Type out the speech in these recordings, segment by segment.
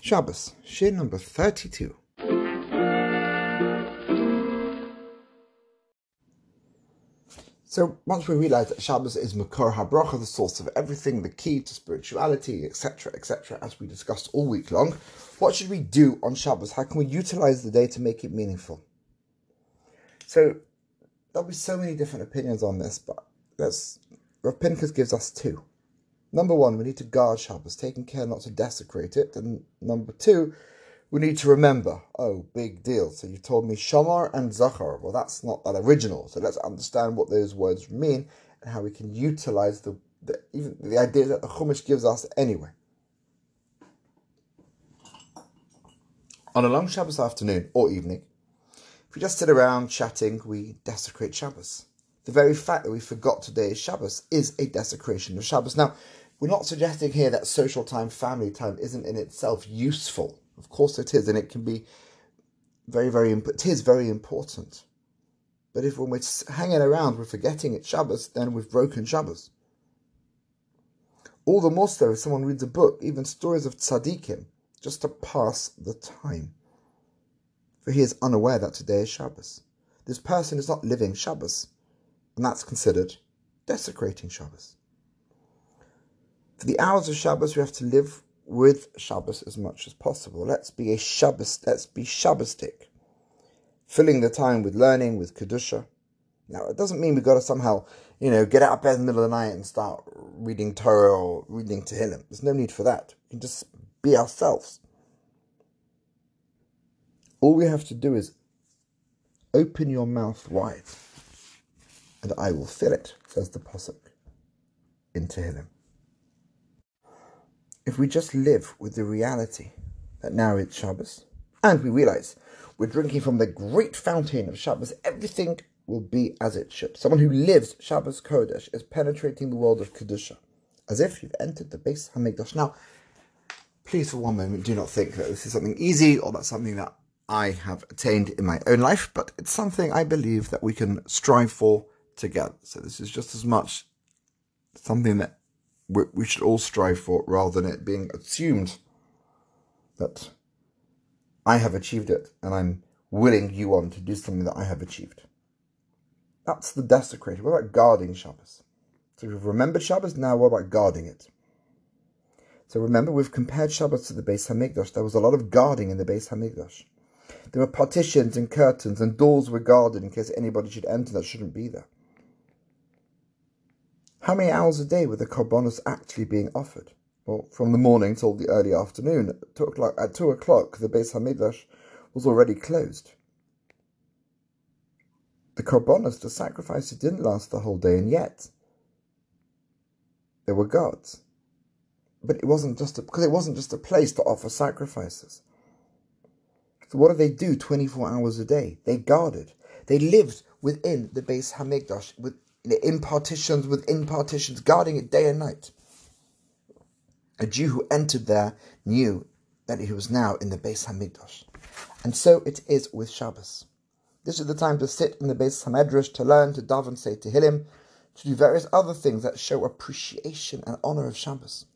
Shabbos, Shiur number 32. So once we realize that Shabbos is Makor HaBracha, the source of everything, the key to spirituality, etc., etc., as we discussed all week long, what should we do on Shabbos? How can we utilize the day to make it meaningful? So there'll be so many different opinions on this, but let's Rav Pinchas gives us two. Number one, we need to guard Shabbos, taking care not to desecrate it. And number two, we need to remember. Oh, big deal. So you told me Shamar and Zachar. Well, that's not that original. So let's understand what those words mean and how we can utilize the, the even the idea that the Chumash gives us anyway. On a long Shabbos afternoon or evening, if we just sit around chatting, we desecrate Shabbos. The very fact that we forgot today is Shabbos is a desecration of Shabbos. Now, we're not suggesting here that social time, family time isn't in itself useful. Of course it is, and it can be very, very, it is very important. But if when we're hanging around, we're forgetting it's Shabbos, then we've broken Shabbos. All the more so if someone reads a book, even stories of tzaddikim, just to pass the time. For he is unaware that today is Shabbos. This person is not living Shabbos, and that's considered desecrating Shabbos. For the hours of Shabbos, we have to live with Shabbos as much as possible. Let's be a Shabbos, let's be Shabbostic, filling the time with learning, with Kedusha. Now, it doesn't mean we've got to somehow, you know, get out of bed in the middle of the night and start reading Torah or reading Tehillim. There's no need for that. We can just be ourselves. All we have to do is open your mouth wide, and I will fill it, says the Pasuk in Tehillim if we just live with the reality that now it's Shabbos, and we realize we're drinking from the great fountain of Shabbos, everything will be as it should. Someone who lives Shabbos Kodesh is penetrating the world of Kedusha, as if you've entered the Beis Hamikdash. Now, please for one moment do not think that this is something easy or that's something that I have attained in my own life, but it's something I believe that we can strive for together. So this is just as much something that we should all strive for rather than it being assumed that I have achieved it and I'm willing you on to do something that I have achieved. That's the desecration. What about guarding Shabbos? So we've remembered Shabbos, now what about guarding it? So remember, we've compared Shabbos to the Beis Hamikdash. There was a lot of guarding in the Beis Hamikdash. There were partitions and curtains, and doors were guarded in case anybody should enter that shouldn't be there. How many hours a day were the korbanos actually being offered? Well, from the morning till the early afternoon. At two o'clock, at two o'clock the Beis Hamidrash was already closed. The korbanos, the sacrifices, didn't last the whole day, and yet there were gods. But it wasn't just a, because it wasn't just a place to offer sacrifices. So what did they do 24 hours a day? They guarded. They lived within the Beis Hamikdash, with in partitions within partitions, guarding it day and night. A Jew who entered there knew that he was now in the Beis Hamikdash. And so it is with Shabbos. This is the time to sit in the Beis Hamedrash to learn, to daven, say Tehillim, to do various other things that show appreciation and honor of Shabbos.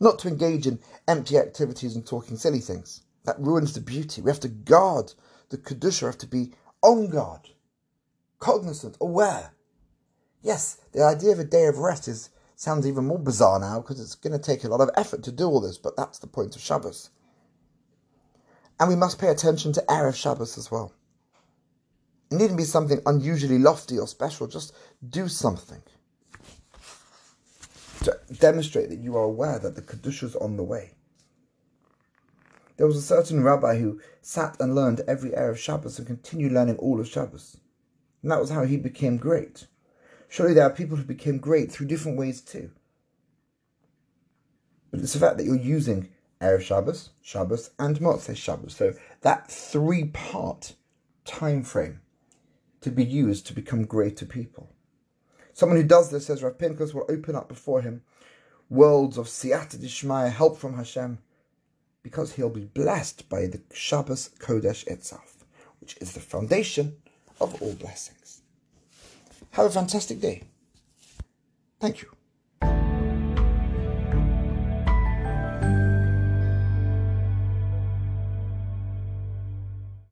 Not to engage in empty activities and talking silly things. That ruins the beauty. We have to guard the Kedusha, we have to be on guard, cognizant, aware Yes, the idea of a day of rest is sounds even more bizarre now because it's going to take a lot of effort to do all this, but that's the point of Shabbos. And we must pay attention to Erev Shabbos as well. It needn't be something unusually lofty or special, just do something to demonstrate that you are aware that the Kedusha is on the way. There was a certain rabbi who sat and learned every Erev Shabbos and continued learning all of Shabbos. And that was how he became great. Surely there are people who became great through different ways too. But it's the fact that you're using Erev Shabbos, Shabbos, and Motzei Shabbos. So that three-part time frame to be used to become greater people. Someone who does this, says Rav Pinchas, will open up before him worlds of siyata dishmaya, help from Hashem, because he'll be blessed by the Shabbos Kodesh itself, which is the foundation of all blessings. Have a fantastic day. Thank you.